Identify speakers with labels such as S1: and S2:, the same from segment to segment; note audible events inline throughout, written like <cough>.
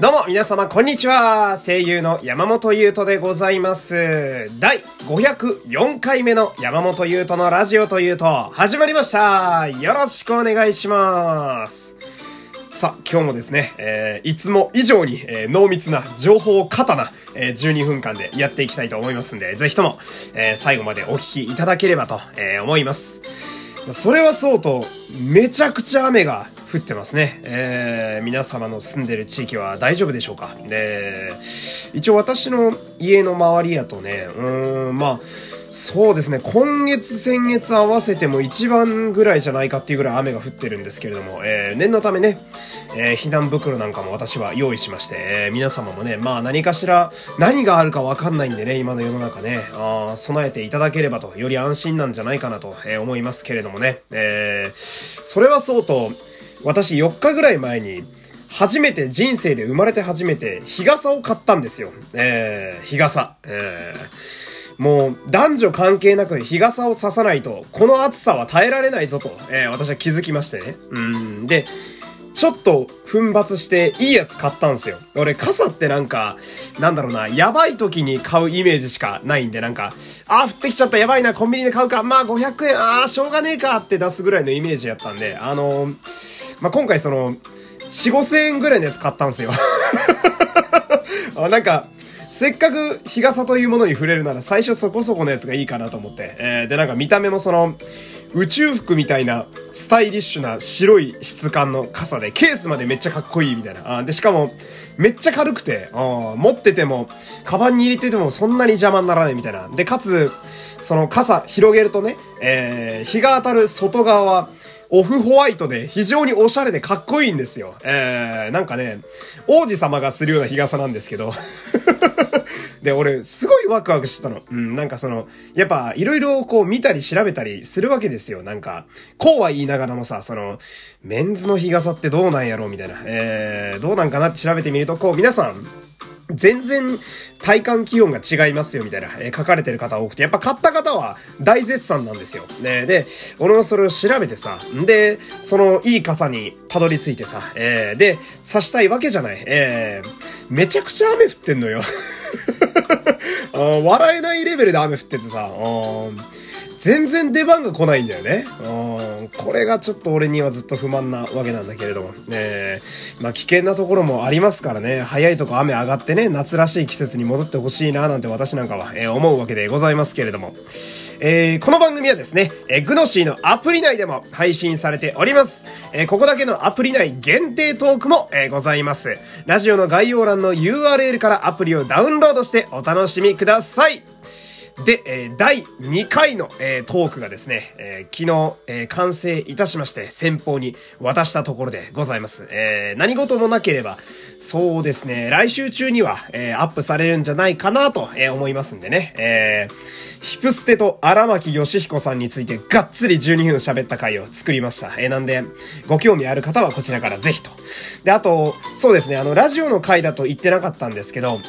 S1: どうも皆様こんにちは。声優の山本優斗でございます。第504回目の山本優斗のラジオというと始まりました。よろしくお願いします。さあ、今日もですね、えー、いつも以上に、えー、濃密な情報過多な、えー、12分間でやっていきたいと思いますんで、ぜひとも、えー、最後までお聞きいただければと、えー、思います。それはそうと、めちゃくちゃ雨が降ってますね。えー、皆様の住んでる地域は大丈夫でしょうか？で、一応私の家の周りやとね、うーん、まあ、そうですね。今月、先月合わせても一番ぐらいじゃないかっていうぐらい雨が降ってるんですけれども、えー、念のためね、えー、避難袋なんかも私は用意しまして、えー、皆様もね、まあ何かしら、何があるかわかんないんでね、今の世の中ね、あ備えていただければと、より安心なんじゃないかなと、え思いますけれどもね、えそれはそうと、私4日ぐらい前に、初めて人生で生まれて初めて日傘を買ったんですよ。えー、日傘。えーもう男女関係なく日傘を差さないと、この暑さは耐えられないぞと、えー、私は気づきましてね。うん。で、ちょっと奮発していいやつ買ったんすよ。俺傘ってなんか、なんだろうな、やばい時に買うイメージしかないんで、なんか、あー降ってきちゃったやばいな、コンビニで買うか、まあ500円、あーしょうがねえかって出すぐらいのイメージやったんで、あのー、まあ今回その、4、5千円ぐらいのやつ買ったんすよ。<laughs> あなんか、せっかく日傘というものに触れるなら最初そこそこのやつがいいかなと思って。えー、で、なんか見た目もその、宇宙服みたいな、スタイリッシュな白い質感の傘で、ケースまでめっちゃかっこいいみたいな。あで、しかも、めっちゃ軽くて、あ持ってても、カバンに入れててもそんなに邪魔にならないみたいな。で、かつ、その傘広げるとね、えー、日が当たる外側は、オフホワイトで非常におしゃれでかっこいいんですよ。えー、なんかね、王子様がするような日傘なんですけど <laughs> で、俺、すごいワクワクしてたの。うん、なんかその、やっぱ、いろいろこう見たり調べたりするわけですよ。なんか、こうは言いながらもさ、その、メンズの日傘ってどうなんやろうみたいな。えー、どうなんかなって調べてみると、こう、皆さん、全然体感気温が違いますよみたいな、えー、書かれてる方多くて、やっぱ買った方は大絶賛なんですよ。ね、で、俺はそれを調べてさ、んで、そのいい傘にたどり着いてさ、えー、で、刺したいわけじゃない。えー、めちゃくちゃ雨降ってんのよ。<laughs> 笑えないレベルで雨降っててさ、全然出番が来ないんだよね。うん。これがちょっと俺にはずっと不満なわけなんだけれども。ねまあ危険なところもありますからね。早いとこ雨上がってね、夏らしい季節に戻ってほしいななんて私なんかは、えー、思うわけでございますけれども。えー、この番組はですね、えー、グノシーのアプリ内でも配信されております。えー、ここだけのアプリ内限定トークも、えー、ございます。ラジオの概要欄の URL からアプリをダウンロードしてお楽しみください。で、えー、第2回の、えー、トークがですね、えー、昨日、えー、完成いたしまして、先方に渡したところでございます。えー、何事もなければ、そうですね、来週中には、えー、アップされるんじゃないかなと、えー、思いますんでね、えー、ヒプステと荒牧義彦さんについてがっつり12分喋った回を作りました。えー、なんで、ご興味ある方はこちらからぜひと。で、あと、そうですね、あの、ラジオの回だと言ってなかったんですけど、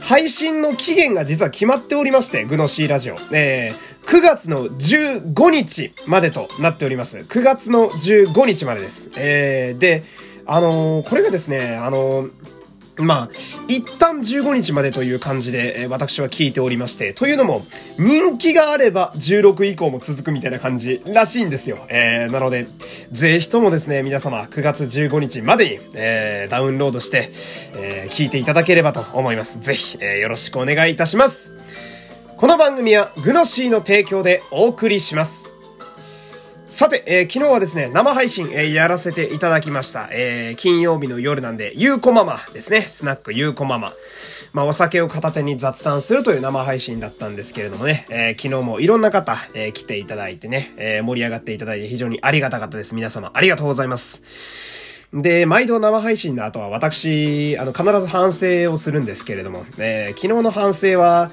S1: 配信の期限が実は決まっておりまして、グノシーラジオ。えー、9月の15日までとなっております。9月の15日までです。えー、で、あのー、これがですね、あのーまあ、一旦15日までという感じで、えー、私は聞いておりまして、というのも、人気があれば16以降も続くみたいな感じらしいんですよ。えー、なので、ぜひともですね、皆様9月15日までに、えー、ダウンロードして、えー、聞いていただければと思います。ぜひ、えー、よろしくお願いいたします。この番組はグノシーの提供でお送りします。さて、えー、昨日はですね、生配信、えー、やらせていただきました。えー、金曜日の夜なんで、ゆうこママですね。スナックゆうこママ。まあ、お酒を片手に雑談するという生配信だったんですけれどもね、え昨日もいろんな方、え来ていただいてね、え盛り上がっていただいて非常にありがたかったです。皆様、ありがとうございます。で、毎度生配信の後は私、あの、必ず反省をするんですけれども、え昨日の反省は、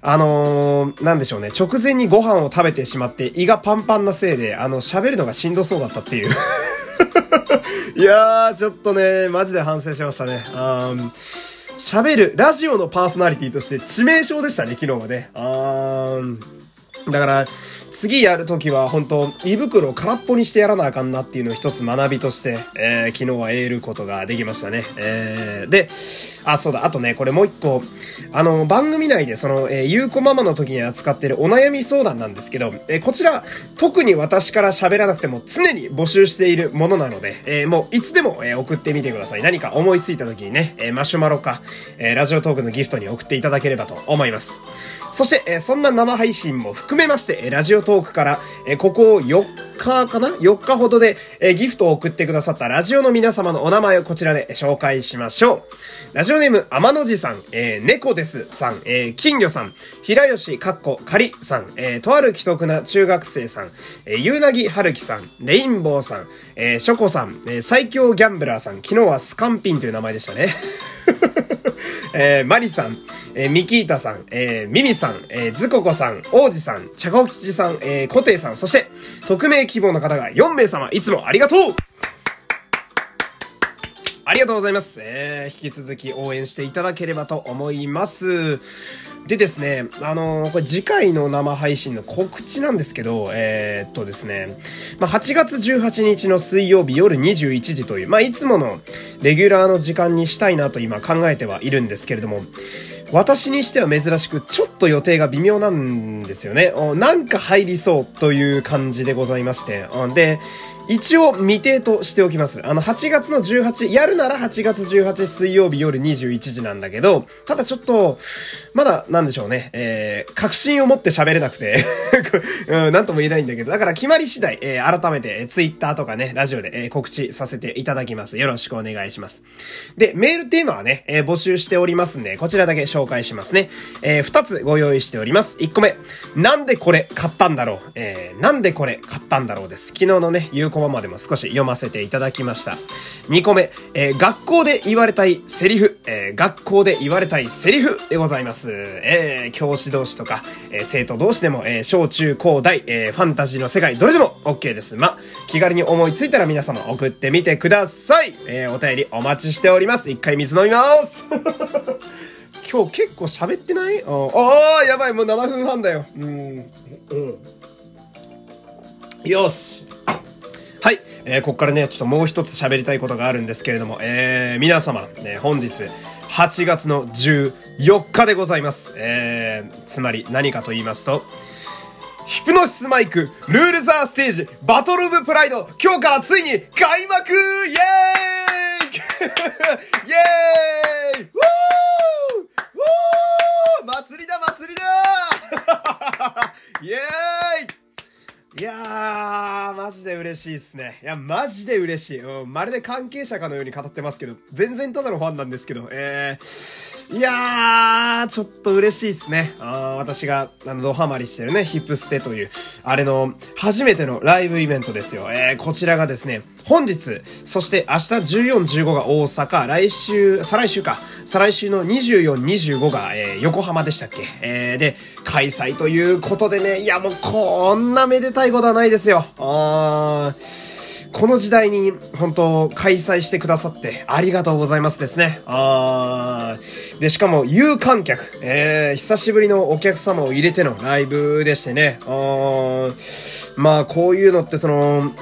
S1: あのー、なんでしょうね、直前にご飯を食べてしまって胃がパンパンなせいで、あの、喋るのがしんどそうだったっていう <laughs> いやー、ちょっとね、マジで反省しましたね。あ喋る、ラジオのパーソナリティとして致命傷でしたね、昨日はね。あーだから、次やるときは本当胃袋を空っぽにしてやらなあかんなっていうのを一つ学びとして、えー、昨日は得ることができましたね。えー、で、あ、そうだ、あとね、これもう一個、あの、番組内でその、えー、ゆうこママの時に扱ってるお悩み相談なんですけど、えー、こちら、特に私から喋らなくても常に募集しているものなので、えー、もういつでも、えー、送ってみてください。何か思いついた時にね、えー、マシュマロか、えー、ラジオトークのギフトに送っていただければと思います。そして、えー、そんな生配信も含めまして、ラジオトークから、えー、ここ4日かな ?4 日ほどで、え、ギフトを送ってくださったラジオの皆様のお名前をこちらで紹介しましょう。ラジオネーム、天の寺さん、えー、猫ですさん、えー、金魚さん、平吉かっこかりさん、えー、とある既得な中学生さん、えー、ゆうなぎはるきさん、レインボーさん、えー、ショコさん、えー、最強ギャンブラーさん、昨日はスカンピンという名前でしたね。えー、マリさん、えー、ミキータさん、えー、ミミさん、えー、ズココさん、王子さん、チャコキチさん、えー、コテイさん、そして、匿名希望の方が4名様、いつもありがとうありがとうございます。えー、引き続き応援していただければと思います。でですね、あのー、これ次回の生配信の告知なんですけど、えー、っとですね、まあ、8月18日の水曜日夜21時という、まあ、いつものレギュラーの時間にしたいなと今考えてはいるんですけれども、私にしては珍しく、ちょっと予定が微妙なんですよね。なんか入りそうという感じでございまして。で、一応未定としておきます。あの、8月の18、やるなら8月18水曜日夜21時なんだけど、ただちょっと、まだ、なんでしょうね、えー、確信を持って喋れなくて <laughs> うん、なんとも言えないんだけど、だから決まり次第、えー、改めて、ツイッターとかね、ラジオで、えー、告知させていただきます。よろしくお願いします。で、メールテーマはね、えー、募集しておりますんで、こちらだけ紹介しますね。えー、2つご用意しております。1個目、なんでこれ買ったんだろうえー、なんでこれ買ったんだろうです。昨日のね、有効までも少し読ませていただきました。2個目、えー、学校で言われたいセリフ、えー、学校で言われたいセリフでございます。えー、教師同士とか、えー、生徒同士でも、えー、小中高大、えー、ファンタジーの世界、どれでも OK です。ま、気軽に思いついたら皆様送ってみてください。えー、お便りお待ちしております。一回水飲みます <laughs> 今日結構喋ってない？ああ、やばい、もう7分半だよ。うん。うん。よし。はい。えー、ここからね、ちょっともう一つ喋りたいことがあるんですけれども、えー、皆様、ね、本日、8月の14日でございます。えー、つまり何かと言いますと、ヒプノシスマイク、ルールザーステージ、バトルオブプライド、今日からついに開幕!イエーイ! <laughs> イエーイ!ウォー!ウー!祭りだ祭りだ! <laughs> イエーイ!いやー、嬉しいっすね。いや、マジで嬉しい。うん、まるで関係者かのように語ってますけど、全然ただのファンなんですけど、えー、いやー、ちょっと嬉しいですね。あ私が、あの、ドハマりしてるね、ヒップステという、あれの、初めてのライブイベントですよ。えー、こちらがですね、本日、そして明日14、15が大阪、来週、再来週か、再来週の24、25が、えー、横浜でしたっけえー、で、開催ということでね、いやもうこんなめでたいことはないですよ。あーこの時代に本当開催してくださってありがとうございますですね。あで、しかも有観客、えー、久しぶりのお客様を入れてのライブでしてね。あまあこういうのってその、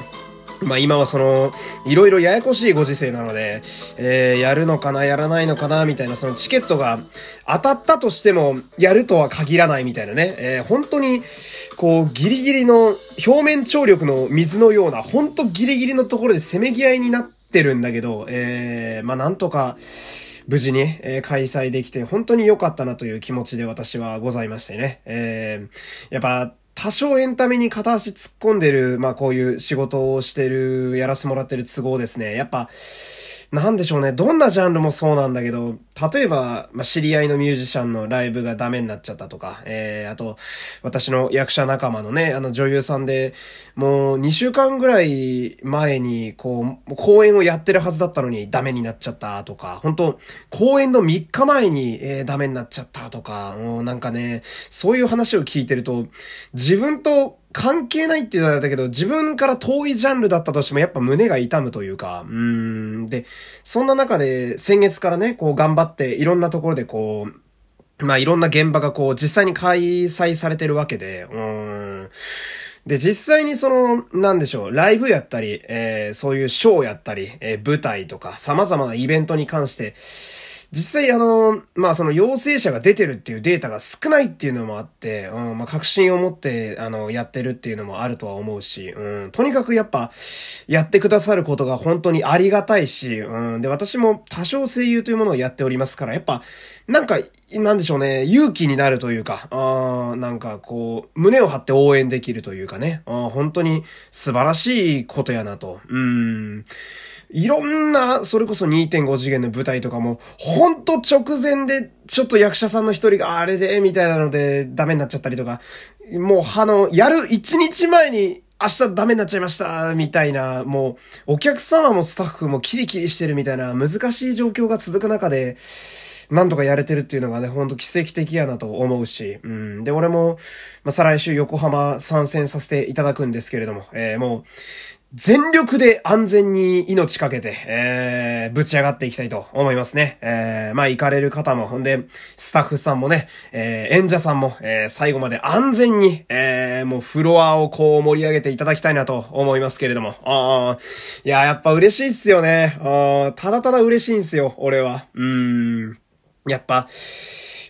S1: まあ今はその、いろいろややこしいご時世なので、えー、やるのかな、やらないのかな、みたいな、そのチケットが当たったとしても、やるとは限らないみたいなね、えー、本当に、こう、ギリギリの、表面張力の水のような、本当ギリギリのところでせめぎ合いになってるんだけど、えー、まあなんとか、無事に、えー、開催できて、本当に良かったなという気持ちで私はございましてね。えー、やっぱ、多少エンタメに片足突っ込んでる、まあこういう仕事をしてる、やらせてもらってる都合ですね。やっぱ、なんでしょうね。どんなジャンルもそうなんだけど、例えば、まあ、知り合いのミュージシャンのライブがダメになっちゃったとか、えー、あと、私の役者仲間のね、あの女優さんで、もう2週間ぐらい前に、こう、公演をやってるはずだったのにダメになっちゃったとか、本当公演の3日前に、えー、ダメになっちゃったとか、もうなんかね、そういう話を聞いてると、自分と関係ないって言われたけど、自分から遠いジャンルだったとしてもやっぱ胸が痛むというか、うん。で、そんな中で先月からね、こう頑張っていろんなところでこう、まあいろんな現場がこう実際に開催されてるわけで、うん。で、実際にその、なんでしょう、ライブやったり、えー、そういうショーやったり、えー、舞台とか、様々なイベントに関して、実際あの、まあその陽性者が出てるっていうデータが少ないっていうのもあって、うん、まあ確信を持ってあの、やってるっていうのもあるとは思うし、うん、とにかくやっぱ、やってくださることが本当にありがたいし、うん、で私も多少声優というものをやっておりますから、やっぱ、なんか、なんでしょうね、勇気になるというか、あなんかこう、胸を張って応援できるというかね、あ本当に素晴らしいことやなと。うん。いろんな、それこそ2.5次元の舞台とかも、ほんと直前で、ちょっと役者さんの一人があれで、みたいなのでダメになっちゃったりとか、もう、あの、やる1日前に、明日ダメになっちゃいました、みたいな、もう、お客様もスタッフもキリキリしてるみたいな難しい状況が続く中で、なんとかやれてるっていうのがね、ほんと奇跡的やなと思うし、うん。で、俺も、まあ、再来週横浜参戦させていただくんですけれども、えー、もう、全力で安全に命かけて、えー、ぶち上がっていきたいと思いますね。えー、まあ、行かれる方も、ほんで、スタッフさんもね、えー、演者さんも、えー、最後まで安全に、えー、もうフロアをこう盛り上げていただきたいなと思いますけれども。ああ、いや、やっぱ嬉しいっすよね。あただただ嬉しいんすよ、俺は。うーん。やっぱ、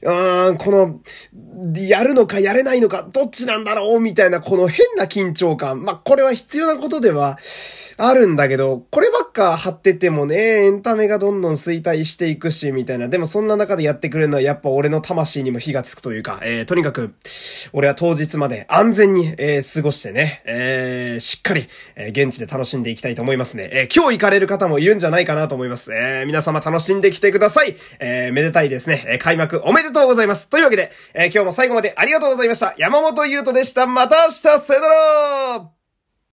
S1: うーん、この、やるのかやれないのか、どっちなんだろうみたいな、この変な緊張感。まあ、これは必要なことではあるんだけど、こればっか貼っててもね、エンタメがどんどん衰退していくし、みたいな。でもそんな中でやってくれるのはやっぱ俺の魂にも火がつくというか、えー、とにかく、俺は当日まで安全に、えー、過ごしてね、えー、しっかり、えー、現地で楽しんでいきたいと思いますね。えー、今日行かれる方もいるんじゃないかなと思います。えー、皆様楽しんできてください。えー、めでたいですね。え開幕おめでとうございます。というわけで、え、今日も最後までありがとうございました。山本優斗でした。また明日さよなら